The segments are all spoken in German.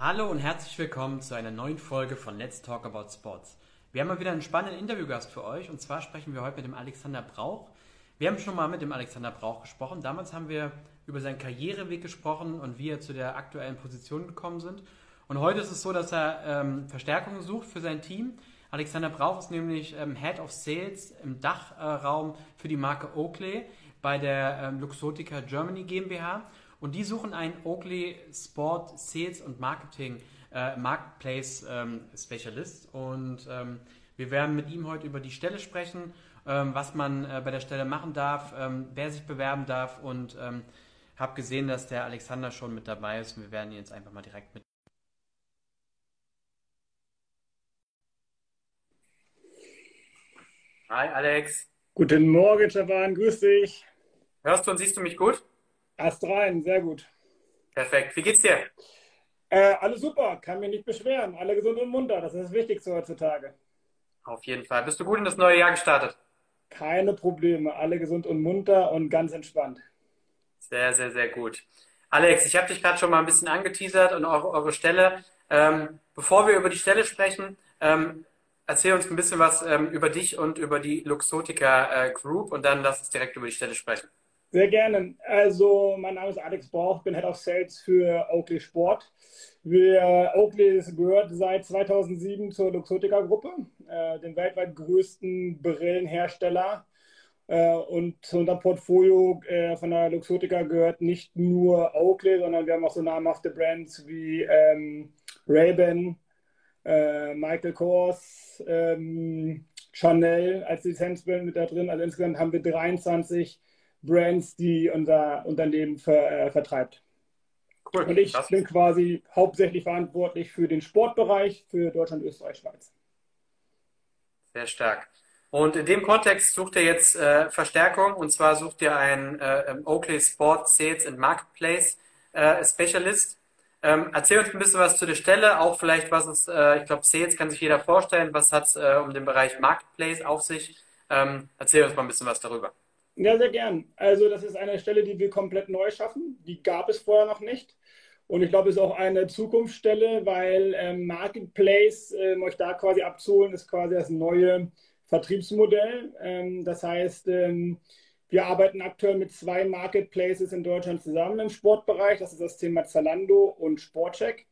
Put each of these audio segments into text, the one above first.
Hallo und herzlich willkommen zu einer neuen Folge von Let's Talk About Sports. Wir haben mal wieder einen spannenden Interviewgast für euch und zwar sprechen wir heute mit dem Alexander Brauch. Wir haben schon mal mit dem Alexander Brauch gesprochen. Damals haben wir über seinen Karriereweg gesprochen und wie er zu der aktuellen Position gekommen sind. Und heute ist es so, dass er ähm, Verstärkung sucht für sein Team. Alexander Brauch ist nämlich ähm, Head of Sales im Dachraum äh, für die Marke Oakley bei der ähm, Luxotica Germany GmbH. Und die suchen einen Oakley Sport Sales und Marketing äh, Marketplace ähm, Specialist. Und ähm, wir werden mit ihm heute über die Stelle sprechen, ähm, was man äh, bei der Stelle machen darf, ähm, wer sich bewerben darf und ähm, habe gesehen, dass der Alexander schon mit dabei ist. Und wir werden ihn jetzt einfach mal direkt mit. Hi Alex. Guten Morgen, Stefan, grüß dich. Hörst du und siehst du mich gut? Erst rein, sehr gut. Perfekt. Wie geht's dir? Äh, alles super, kann mich nicht beschweren. Alle gesund und munter, das ist das Wichtigste heutzutage. Auf jeden Fall. Bist du gut in das neue Jahr gestartet? Keine Probleme, alle gesund und munter und ganz entspannt. Sehr, sehr, sehr gut. Alex, ich habe dich gerade schon mal ein bisschen angeteasert und eure, eure Stelle. Ähm, bevor wir über die Stelle sprechen, ähm, erzähl uns ein bisschen was ähm, über dich und über die Luxotica äh, Group und dann lass uns direkt über die Stelle sprechen. Sehr gerne. Also, mein Name ist Alex Brauch, bin Head of Sales für Oakley Sport. Wir, Oakley gehört seit 2007 zur Luxotica Gruppe, äh, dem weltweit größten Brillenhersteller. Äh, und zu unserem Portfolio äh, von der Luxotica gehört nicht nur Oakley, sondern wir haben auch so namhafte Brands wie ähm, Ray-Ban, äh, Michael Kors, ähm, Chanel als Lizenzbrand mit da drin. Also insgesamt haben wir 23 Brands, die unser Unternehmen ver, äh, vertreibt. Cool, und ich krass. bin quasi hauptsächlich verantwortlich für den Sportbereich für Deutschland, Österreich, Schweiz. Sehr stark. Und in dem Kontext sucht ihr jetzt äh, Verstärkung und zwar sucht ihr einen äh, Oakley Sport Sales and Marketplace äh, Specialist. Ähm, erzähl uns ein bisschen was zu der Stelle, auch vielleicht was es, äh, ich glaube, Sales kann sich jeder vorstellen, was hat es äh, um den Bereich Marketplace auf sich. Ähm, erzähl uns mal ein bisschen was darüber. Ja, sehr gern. Also das ist eine Stelle, die wir komplett neu schaffen. Die gab es vorher noch nicht. Und ich glaube, es ist auch eine Zukunftsstelle, weil ähm, Marketplace, ähm, euch da quasi abzuholen, ist quasi das neue Vertriebsmodell. Ähm, das heißt, ähm, wir arbeiten aktuell mit zwei Marketplaces in Deutschland zusammen im Sportbereich. Das ist das Thema Zalando und Sportcheck.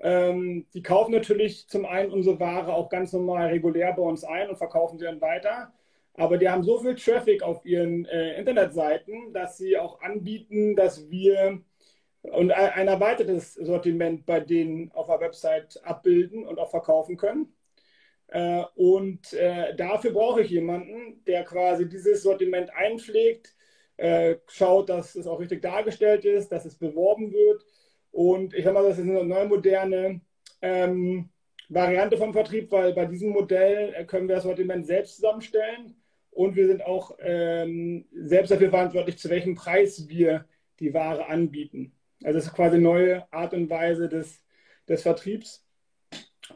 Ähm, die kaufen natürlich zum einen unsere Ware auch ganz normal regulär bei uns ein und verkaufen sie dann weiter. Aber die haben so viel Traffic auf ihren äh, Internetseiten, dass sie auch anbieten, dass wir und ein erweitertes Sortiment bei denen auf der Website abbilden und auch verkaufen können. Äh, und äh, dafür brauche ich jemanden, der quasi dieses Sortiment einpflegt, äh, schaut, dass es auch richtig dargestellt ist, dass es beworben wird. Und ich sage mal, das ist eine neue moderne ähm, Variante vom Vertrieb, weil bei diesem Modell äh, können wir das Sortiment selbst zusammenstellen und wir sind auch ähm, selbst dafür verantwortlich, zu welchem Preis wir die Ware anbieten. Also das ist quasi eine neue Art und Weise des, des Vertriebs.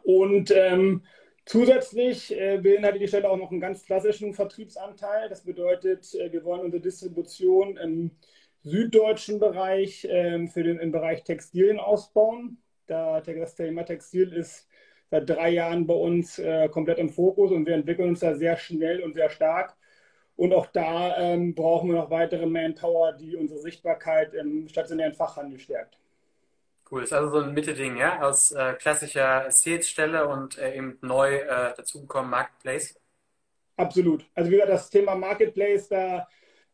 Und ähm, zusätzlich äh, beinhaltet die Stelle auch noch einen ganz klassischen Vertriebsanteil. Das bedeutet, äh, wir wollen unsere Distribution im süddeutschen Bereich äh, für den im Bereich Textilien ausbauen. Da das Thema Textil ist seit drei Jahren bei uns äh, komplett im Fokus und wir entwickeln uns da sehr schnell und sehr stark. Und auch da ähm, brauchen wir noch weitere Manpower, die unsere Sichtbarkeit im stationären Fachhandel stärkt. Cool, ist also so ein Mitte-Ding, ja, aus äh, klassischer Sales-Stelle und äh, eben neu äh, dazugekommen Marketplace. Absolut. Also wie gesagt, das Thema Marketplace, da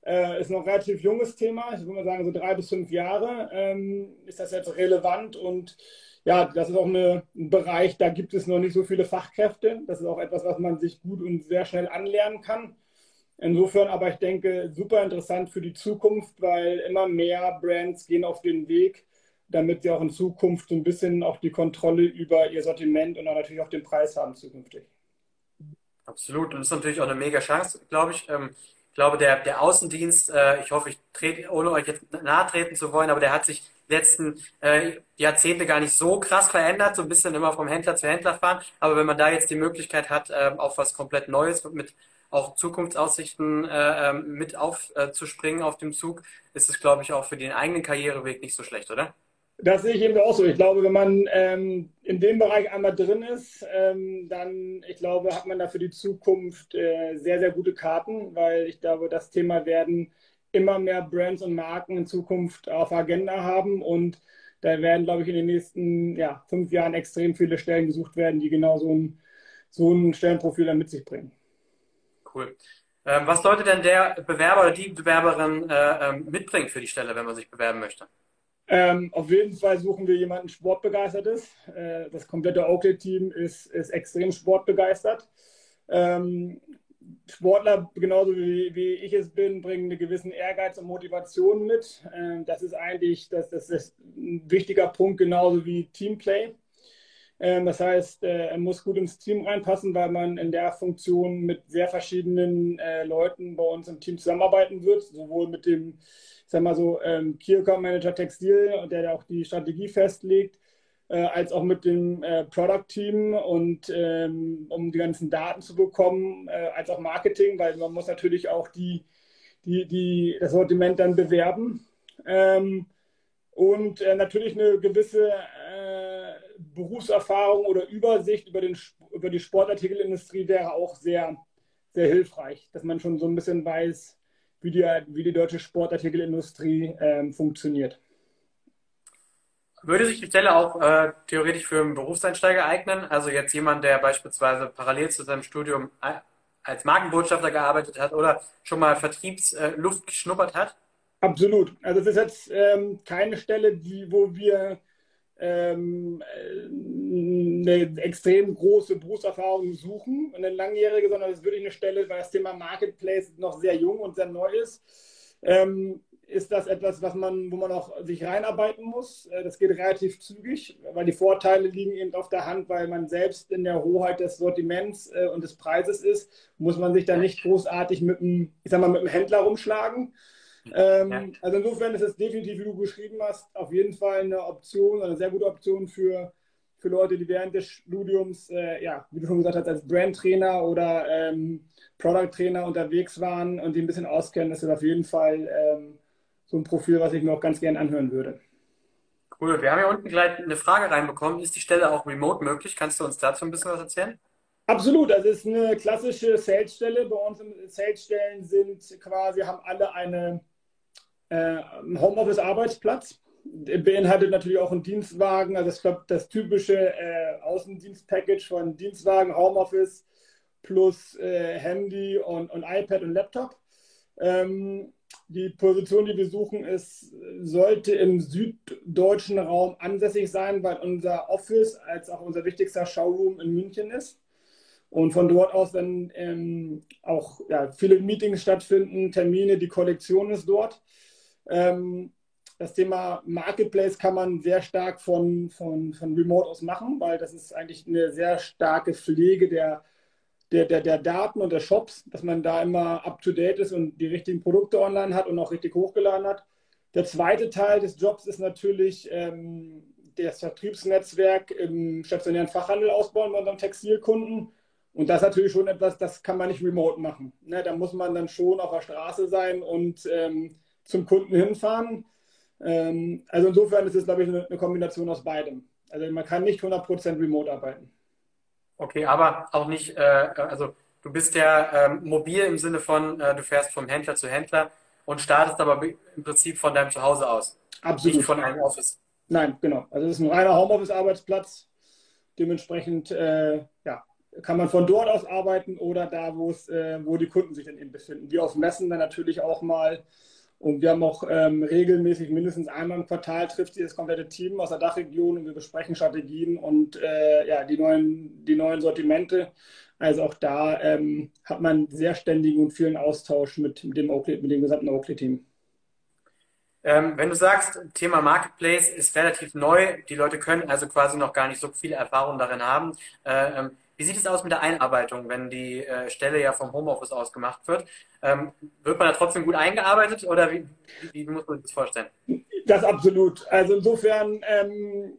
äh, ist noch ein relativ junges Thema. Ich würde mal sagen, so drei bis fünf Jahre ähm, ist das jetzt relevant und ja, das ist auch eine, ein Bereich, da gibt es noch nicht so viele Fachkräfte. Das ist auch etwas, was man sich gut und sehr schnell anlernen kann. Insofern aber, ich denke, super interessant für die Zukunft, weil immer mehr Brands gehen auf den Weg, damit sie auch in Zukunft so ein bisschen auch die Kontrolle über ihr Sortiment und auch natürlich auch den Preis haben zukünftig. Absolut. Und das ist natürlich auch eine mega Chance, glaube ich. Ich glaube, der, der Außendienst, äh, ich hoffe, ich trete, ohne euch jetzt nahe treten zu wollen, aber der hat sich letzten äh, Jahrzehnte gar nicht so krass verändert, so ein bisschen immer vom Händler zu Händler fahren. Aber wenn man da jetzt die Möglichkeit hat, äh, auf was komplett Neues mit auch Zukunftsaussichten äh, ähm, mit aufzuspringen äh, auf dem Zug, ist es, glaube ich, auch für den eigenen Karriereweg nicht so schlecht, oder? Das sehe ich eben auch so. Ich glaube, wenn man ähm, in dem Bereich einmal drin ist, ähm, dann, ich glaube, hat man da für die Zukunft äh, sehr, sehr gute Karten, weil ich glaube, das Thema werden immer mehr Brands und Marken in Zukunft auf Agenda haben und da werden, glaube ich, in den nächsten ja, fünf Jahren extrem viele Stellen gesucht werden, die genau so ein, so ein Stellenprofil dann mit sich bringen. Cool. Ähm, was sollte denn der Bewerber oder die Bewerberin äh, ähm, mitbringen für die Stelle, wenn man sich bewerben möchte? Ähm, auf jeden Fall suchen wir jemanden Sportbegeistertes. Äh, das komplette Oakley-Team ist, ist extrem sportbegeistert. Ähm, Sportler, genauso wie, wie, ich es bin, bringen einen gewissen Ehrgeiz und Motivation mit. Ähm, das ist eigentlich das, das ist ein wichtiger Punkt, genauso wie Teamplay. Ähm, das heißt, äh, er muss gut ins Team reinpassen, weil man in der Funktion mit sehr verschiedenen äh, Leuten bei uns im Team zusammenarbeiten wird, sowohl mit dem ich sag mal so, ähm, Key Manager Textil, der auch die Strategie festlegt, äh, als auch mit dem äh, Product Team und ähm, um die ganzen Daten zu bekommen, äh, als auch Marketing, weil man muss natürlich auch die, die, die, das Sortiment dann bewerben. Ähm, und äh, natürlich eine gewisse äh, Berufserfahrung oder Übersicht über, den, über die Sportartikelindustrie wäre auch sehr, sehr hilfreich, dass man schon so ein bisschen weiß, wie die, wie die deutsche Sportartikelindustrie ähm, funktioniert. Würde sich die Stelle auch äh, theoretisch für einen Berufseinsteiger eignen? Also jetzt jemand, der beispielsweise parallel zu seinem Studium äh, als Markenbotschafter gearbeitet hat oder schon mal Vertriebsluft äh, geschnuppert hat? Absolut. Also es ist jetzt ähm, keine Stelle, die, wo wir ähm, eine extrem große Berufserfahrung suchen, eine langjährige, sondern es ist wirklich eine Stelle, weil das Thema Marketplace noch sehr jung und sehr neu ist. Ähm, ist das etwas, was man, wo man auch sich reinarbeiten muss. Äh, das geht relativ zügig, weil die Vorteile liegen eben auf der Hand, weil man selbst in der Hoheit des Sortiments äh, und des Preises ist, muss man sich da nicht großartig mit einem, ich sag mal, mit einem Händler rumschlagen, ähm. Also insofern ist es definitiv, wie du beschrieben hast, auf jeden Fall eine Option, eine sehr gute Option für, für Leute, die während des Studiums, äh, ja, wie du schon gesagt hast, als Brandtrainer oder ähm, Product-Trainer unterwegs waren und die ein bisschen auskennen. Das ist auf jeden Fall ähm, so ein Profil, was ich mir auch ganz gerne anhören würde. Cool. Wir haben hier unten gleich eine Frage reinbekommen. Ist die Stelle auch remote möglich? Kannst du uns dazu ein bisschen was erzählen? Absolut, das ist eine klassische Sales-Stelle. Bei uns Sales-Stellen sind quasi, haben alle eine äh, Homeoffice-Arbeitsplatz. Beinhaltet natürlich auch einen Dienstwagen, also ich glaube, das typische äh, Außendienst-Package von Dienstwagen, Homeoffice plus äh, Handy und, und, iPad und Laptop. Ähm, die Position, die wir suchen, ist, sollte im süddeutschen Raum ansässig sein, weil unser Office als auch unser wichtigster Showroom in München ist. Und von dort aus dann ähm, auch ja, viele Meetings stattfinden, Termine, die Kollektion ist dort. Ähm, das Thema Marketplace kann man sehr stark von, von, von Remote aus machen, weil das ist eigentlich eine sehr starke Pflege der, der, der, der Daten und der Shops, dass man da immer up-to-date ist und die richtigen Produkte online hat und auch richtig hochgeladen hat. Der zweite Teil des Jobs ist natürlich ähm, das Vertriebsnetzwerk im stationären Fachhandel ausbauen bei unseren Textilkunden. Und das ist natürlich schon etwas, das kann man nicht remote machen. Ne, da muss man dann schon auf der Straße sein und ähm, zum Kunden hinfahren. Ähm, also insofern ist es, glaube ich, eine, eine, Kombination aus beidem. Also man kann nicht 100% remote arbeiten. Okay, aber auch nicht, äh, also du bist ja ähm, mobil im Sinne von, äh, du fährst vom Händler zu Händler und startest aber im Prinzip von deinem Zuhause aus. Absolut. Nicht von einem Office. Nein, genau. Also es ist ein reiner Homeoffice-Arbeitsplatz. Dementsprechend äh, ja, kann man von dort aus arbeiten oder da, wo es, äh, wo die Kunden sich dann eben befinden. Wie auf Messen dann natürlich auch mal und wir haben auch ähm, regelmäßig mindestens einmal im Quartal trifft sich das komplette Team aus der Dachregion und wir besprechen Strategien und äh, ja, die, neuen, die neuen Sortimente. Also auch da ähm, hat man sehr ständigen und vielen Austausch mit, dem, Oakley, mit dem gesamten Oakley-Team. Ähm, wenn du sagst, Thema Marketplace ist relativ neu, die Leute können also quasi noch gar nicht so viele Erfahrungen darin haben. Äh, ähm, wie sieht es aus mit der Einarbeitung, wenn die äh, Stelle ja vom Homeoffice aus gemacht wird? Ähm, wird man da trotzdem gut eingearbeitet oder wie, wie, wie, muss man sich das vorstellen? Das absolut. Also insofern, ähm,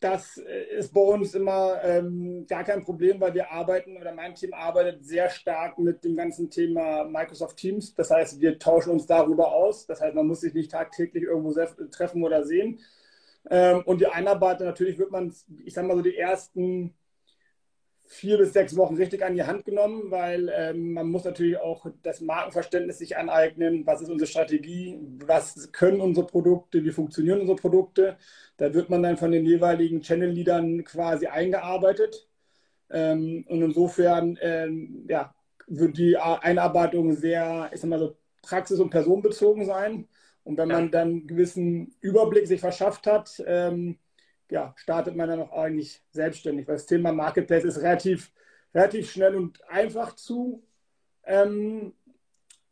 das ist bei uns immer ähm, gar kein Problem, weil wir arbeiten oder mein Team arbeitet sehr stark mit dem ganzen Thema Microsoft Teams. Das heißt, wir tauschen uns darüber aus. Das heißt, man muss sich nicht tagtäglich irgendwo treffen oder sehen Ähm, und die Einarbeitung natürlich wird man, ich sag mal so die ersten vier bis sechs Wochen richtig an die Hand genommen, weil ähm, man muss natürlich auch das Markenverständnis sich aneignen. Was ist unsere Strategie? Was können unsere Produkte? Wie funktionieren unsere Produkte? Da wird man dann von den jeweiligen Channel-Leadern quasi eingearbeitet. Ähm, und insofern ähm, ja, wird die Einarbeitung sehr, ich sag mal so, praxis- und personenbezogen sein. Und wenn man dann einen gewissen Überblick sich verschafft hat, ähm, ja, startet man dann auch eigentlich selbstständig. Weil das Thema Marketplace ist relativ, relativ schnell und einfach zu, ähm,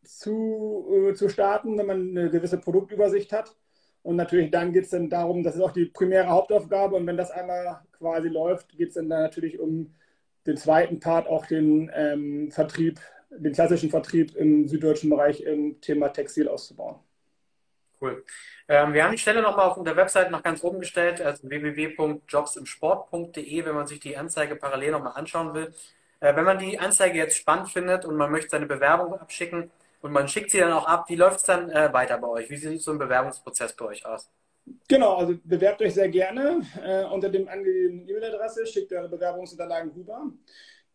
zu, äh, zu starten, wenn man eine gewisse Produktübersicht hat. Und natürlich dann geht es dann darum, das ist auch die primäre Hauptaufgabe. Und wenn das einmal quasi läuft, geht es dann, dann natürlich um den zweiten Part, auch den ähm, Vertrieb, den klassischen Vertrieb im süddeutschen Bereich im Thema Textil auszubauen. Cool. Ähm, wir haben die Stelle nochmal auf der Website noch ganz oben gestellt, also www.jobsimsport.de, wenn man sich die Anzeige parallel nochmal anschauen will. Äh, wenn man die Anzeige jetzt spannend findet und man möchte seine Bewerbung abschicken und man schickt sie dann auch ab, wie läuft es dann äh, weiter bei euch? Wie sieht so ein Bewerbungsprozess bei euch aus? Genau, also bewerbt euch sehr gerne äh, unter dem angegebenen E-Mail-Adresse, schickt eure Bewerbungsunterlagen rüber.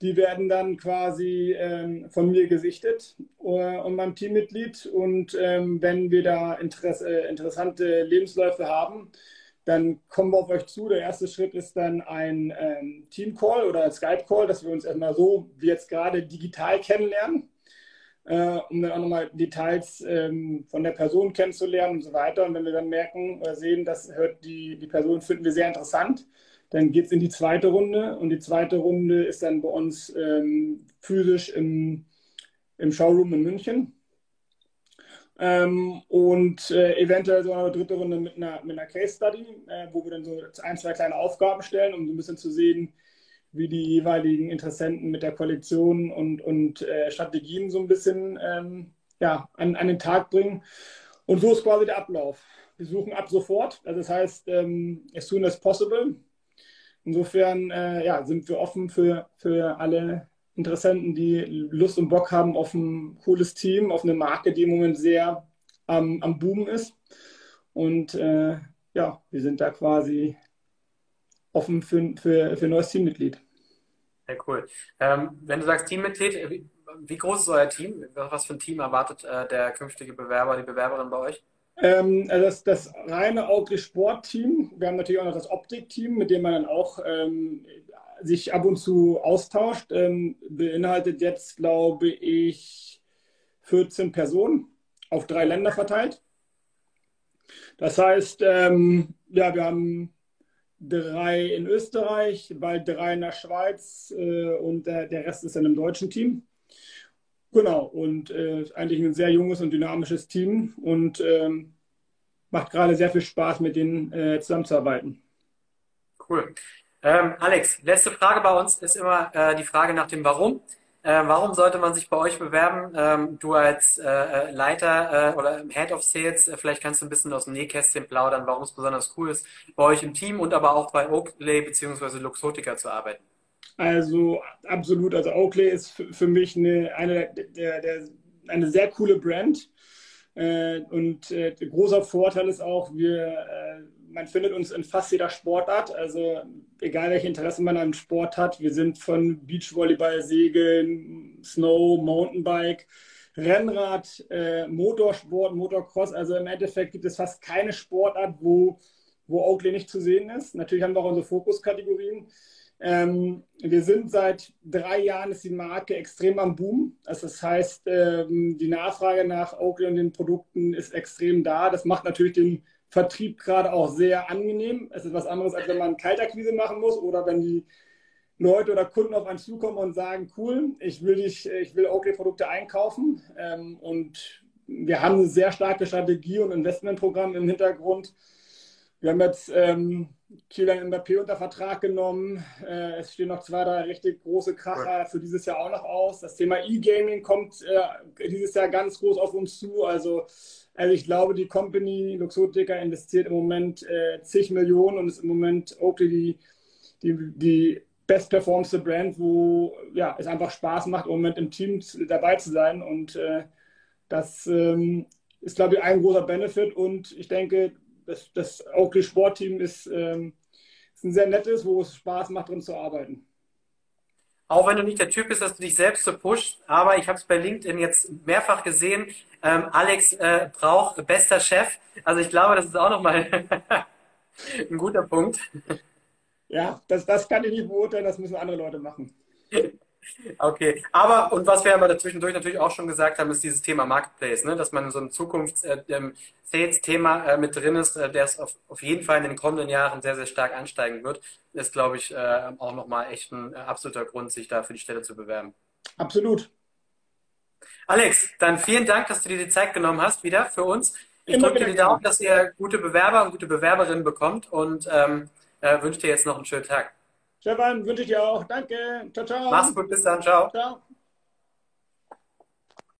Die werden dann quasi ähm, von mir gesichtet äh, und meinem Teammitglied. Und ähm, wenn wir da Interesse, äh, interessante Lebensläufe haben, dann kommen wir auf euch zu. Der erste Schritt ist dann ein ähm, Team-Call oder ein Skype-Call, dass wir uns erstmal so wie jetzt gerade digital kennenlernen, äh, um dann auch nochmal Details ähm, von der Person kennenzulernen und so weiter. Und wenn wir dann merken oder sehen, das hört die, die Person finden wir sehr interessant, dann geht es in die zweite Runde und die zweite Runde ist dann bei uns ähm, physisch im, im Showroom in München. Ähm, und äh, eventuell so eine dritte Runde mit einer, mit einer Case Study, äh, wo wir dann so ein, zwei kleine Aufgaben stellen, um so ein bisschen zu sehen, wie die jeweiligen Interessenten mit der Kollektion und, und äh, Strategien so ein bisschen ähm, ja, an, an den Tag bringen. Und so ist quasi der Ablauf. Wir suchen ab sofort, also das heißt, ähm, as soon as possible. Insofern äh, ja, sind wir offen für, für alle Interessenten, die Lust und Bock haben auf ein cooles Team, auf eine Marke, die im Moment sehr am, am Boom ist. Und äh, ja, wir sind da quasi offen für, für, für ein neues Teammitglied. Sehr cool. Ähm, wenn du sagst Teammitglied, wie, wie, groß ist euer Team? Was für ein Team erwartet äh, der künftige Bewerber, die Bewerberin bei euch? Ähm, also das, das reine Oakley Sport-Team. Wir haben natürlich auch noch das Optik-Team, mit dem man dann auch ähm, sich ab und zu austauscht. Ähm, beinhaltet jetzt, glaube ich, 14 Personen auf drei Länder verteilt. Das heißt, ähm, ja, wir haben drei in Österreich, bald drei in der Schweiz äh, und der, der Rest ist dann im deutschen Team. Genau, und äh, eigentlich ein sehr junges und dynamisches Team und ähm, macht gerade sehr viel Spaß, mit denen äh, zusammenzuarbeiten. Cool. Ähm, Alex, letzte Frage bei uns ist immer äh, die Frage nach dem Warum. Äh, warum sollte man sich bei euch bewerben? Ähm, du als äh, äh, Leiter oder Head of Sales, vielleicht kannst du ein bisschen aus dem Nähkästchen plaudern, warum es besonders cool ist, bei euch im Team und aber auch bei Oakley bzw. Luxotica zu arbeiten. Also absolut. Also Oakley ist für mich eine, eine, der, der, eine sehr coole Brand. Äh, und äh, großer Vorteil ist auch, wir, äh, man findet uns in fast jeder Sportart. Also egal welche Interessen man an Sport hat, wir sind von Beachvolleyball, Segeln, Snow, Mountainbike, Rennrad, äh, Motorsport, Motocross. Also im Endeffekt gibt es fast keine Sportart, wo, wo Oakley nicht zu sehen ist. Natürlich haben wir auch unsere Fokuskategorien. Ähm, wir sind seit drei Jahren ist die Marke extrem am Boom. Also das heißt, ähm, die Nachfrage nach Oakley und den Produkten ist extrem da. Das macht natürlich den Vertrieb gerade auch sehr angenehm. Es ist was anderes, als wenn man Kaltakquise machen muss oder wenn die Leute oder Kunden auf einen zukommen und sagen, cool, ich will dich, ich will Oakley-Produkte einkaufen. Ähm, und wir haben eine sehr starke Strategie und Investmentprogramm im Hintergrund. Wir haben jetzt ähm, Kylian Mbappé unter Vertrag genommen. Äh, es stehen noch zwei, drei richtig große Kracher für dieses Jahr auch noch aus. Das Thema E-Gaming kommt äh, dieses Jahr ganz groß auf uns zu. Also, also ich glaube, die Company Luxotica investiert im Moment äh, zig Millionen und ist im Moment Oakley die, die, die best performste Brand, wo ja, es einfach Spaß macht, im Moment im Team dabei zu sein. Und äh, das ähm, ist, glaube ich, ein großer Benefit. Und ich denke, das, das Oakley Sportteam ist, ähm, ist ein sehr nettes, wo es Spaß macht, drin zu arbeiten. Auch wenn du nicht der Typ bist, dass du dich selbst so pusht, aber ich habe es bei LinkedIn jetzt mehrfach gesehen. Ähm, Alex äh, braucht bester Chef. Also ich glaube, das ist auch nochmal ein guter Punkt. Ja, das, das kann ich nicht beurteilen, das müssen andere Leute machen. Okay, aber und was wir aber dazwischendurch natürlich auch schon gesagt haben, ist dieses Thema Marketplace, ne? dass man so ein Zukunfts-Sales-Thema äh, äh, mit drin ist, äh, der es auf, auf jeden Fall in den kommenden Jahren sehr, sehr stark ansteigen wird, ist, glaube ich, äh, auch nochmal echt ein äh, absoluter Grund, sich da für die Stelle zu bewerben. Absolut. Alex, dann vielen Dank, dass du dir die Zeit genommen hast, wieder für uns. Ich drücke dir die Daumen, dass ihr gute Bewerber und gute Bewerberinnen bekommt und ähm, äh, wünsche dir jetzt noch einen schönen Tag. Stefan, wünsche ich dir auch. Danke. Ciao, ciao. Mach's gut, bis dann. Ciao. Ciao.